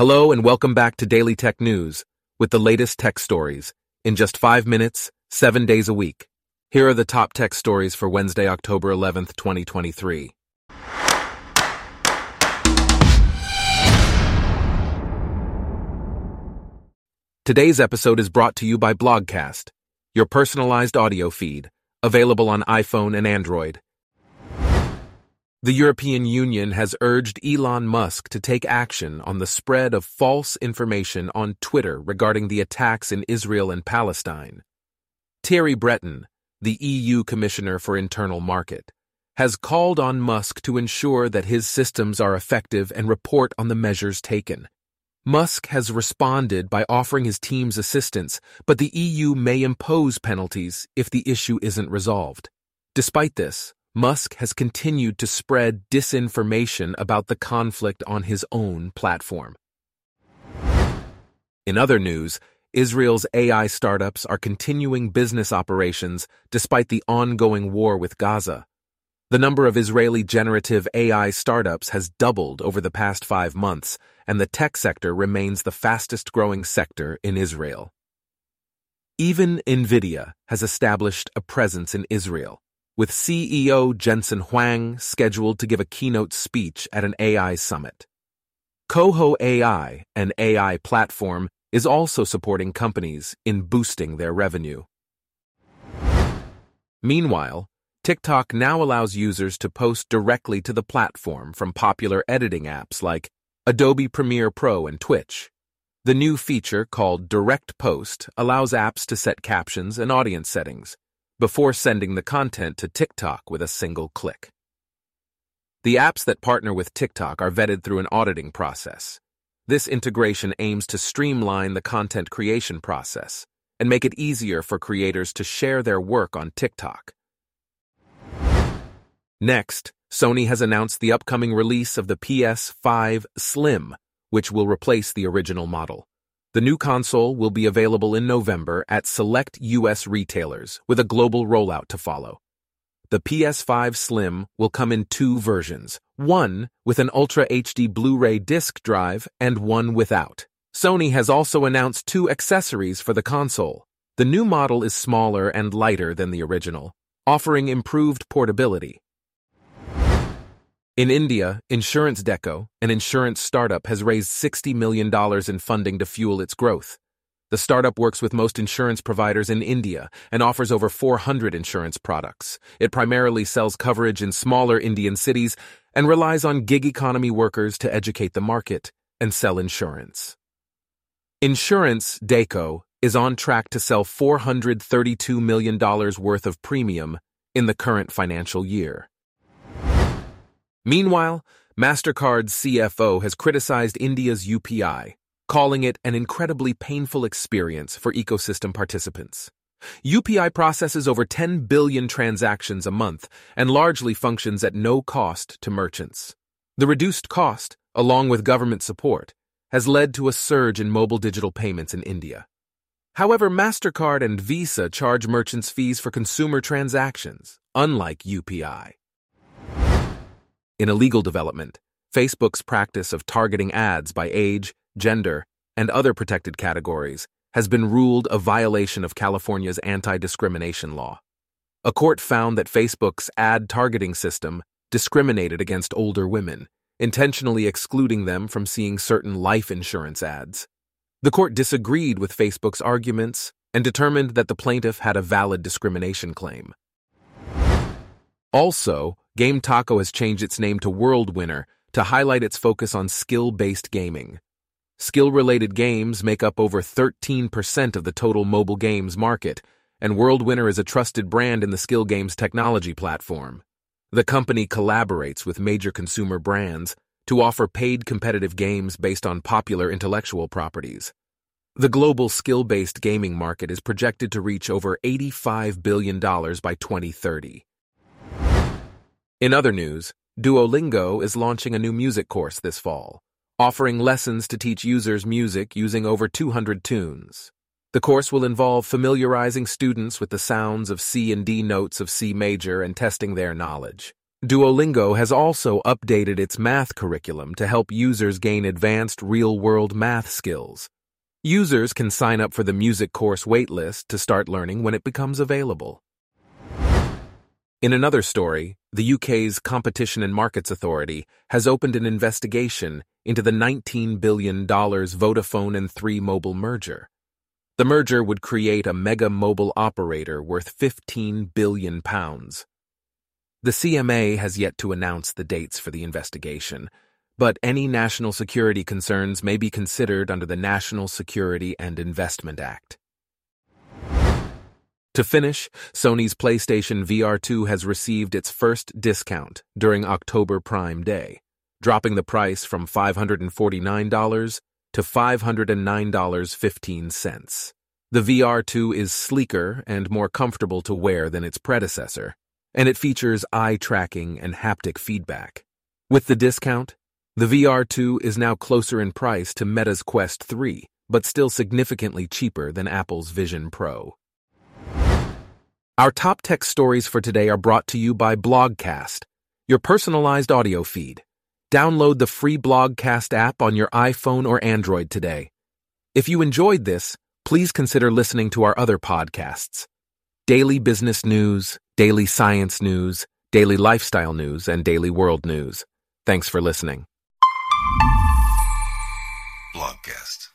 Hello and welcome back to Daily Tech News with the latest tech stories in just five minutes, seven days a week. Here are the top tech stories for Wednesday, October 11th, 2023. Today's episode is brought to you by Blogcast, your personalized audio feed, available on iPhone and Android. The European Union has urged Elon Musk to take action on the spread of false information on Twitter regarding the attacks in Israel and Palestine. Thierry Breton, the EU Commissioner for Internal Market, has called on Musk to ensure that his systems are effective and report on the measures taken. Musk has responded by offering his team's assistance, but the EU may impose penalties if the issue isn't resolved. Despite this, Musk has continued to spread disinformation about the conflict on his own platform. In other news, Israel's AI startups are continuing business operations despite the ongoing war with Gaza. The number of Israeli generative AI startups has doubled over the past five months, and the tech sector remains the fastest growing sector in Israel. Even NVIDIA has established a presence in Israel with CEO Jensen Huang scheduled to give a keynote speech at an AI summit. Coho AI, an AI platform, is also supporting companies in boosting their revenue. Meanwhile, TikTok now allows users to post directly to the platform from popular editing apps like Adobe Premiere Pro and Twitch. The new feature called Direct Post allows apps to set captions and audience settings, before sending the content to TikTok with a single click. The apps that partner with TikTok are vetted through an auditing process. This integration aims to streamline the content creation process and make it easier for creators to share their work on TikTok. Next, Sony has announced the upcoming release of the PS5 Slim, which will replace the original model. The new console will be available in November at select US retailers with a global rollout to follow. The PS5 Slim will come in two versions, one with an Ultra HD Blu-ray disc drive and one without. Sony has also announced two accessories for the console. The new model is smaller and lighter than the original, offering improved portability. In India, InsuranceDekho, an insurance startup, has raised $60 million in funding to fuel its growth. The startup works with most insurance providers in India and offers over 400 insurance products. It primarily sells coverage in smaller Indian cities and relies on gig economy workers to educate the market and sell insurance. InsuranceDekho is on track to sell $432 million worth of premium in the current financial year. Meanwhile, MasterCard's CFO has criticized India's UPI, calling it an incredibly painful experience for ecosystem participants. UPI processes over 10 billion transactions a month and largely functions at no cost to merchants. The reduced cost, along with government support, has led to a surge in mobile digital payments in India. However, MasterCard and Visa charge merchants fees for consumer transactions, unlike UPI. In a legal development, Facebook's practice of targeting ads by age, gender, and other protected categories has been ruled a violation of California's anti discrimination law. A court found that Facebook's ad targeting system discriminated against older women, intentionally excluding them from seeing certain life insurance ads. The court disagreed with Facebook's arguments and determined that the plaintiff had a valid discrimination claim. Also, Game Taco has changed its name to World Winner to highlight its focus on skill based gaming. Skill related games make up over 13% of the total mobile games market, and World Winner is a trusted brand in the skill games technology platform. The company collaborates with major consumer brands to offer paid competitive games based on popular intellectual properties. The global skill based gaming market is projected to reach over $85 billion by 2030. In other news, Duolingo is launching a new music course this fall, offering lessons to teach users music using over 200 tunes. The course will involve familiarizing students with the sounds of C and D notes of C major and testing their knowledge. Duolingo has also updated its math curriculum to help users gain advanced real-world math skills. Users can sign up for the music course waitlist to start learning when it becomes available. In another story, the UK's Competition and Markets Authority has opened an investigation into the $19 billion Vodafone and Three Mobile merger. The merger would create a mega mobile operator worth 15 billion pounds. The CMA has yet to announce the dates for the investigation, but any national security concerns may be considered under the National Security and Investment Act. To finish, Sony's PlayStation VR2 has received its first discount during October Prime Day, dropping the price from $549 to $509.15. The VR2 is sleeker and more comfortable to wear than its predecessor, and it features eye tracking and haptic feedback. With the discount, the VR2 is now closer in price to Meta's Quest 3, but still significantly cheaper than Apple's Vision Pro. Our top tech stories for today are brought to you by Blogcast, your personalized audio feed. Download the free Blogcast app on your iPhone or Android today. If you enjoyed this, please consider listening to our other podcasts Daily Business News, Daily Science News, Daily Lifestyle News, and Daily World News. Thanks for listening. Blogcast.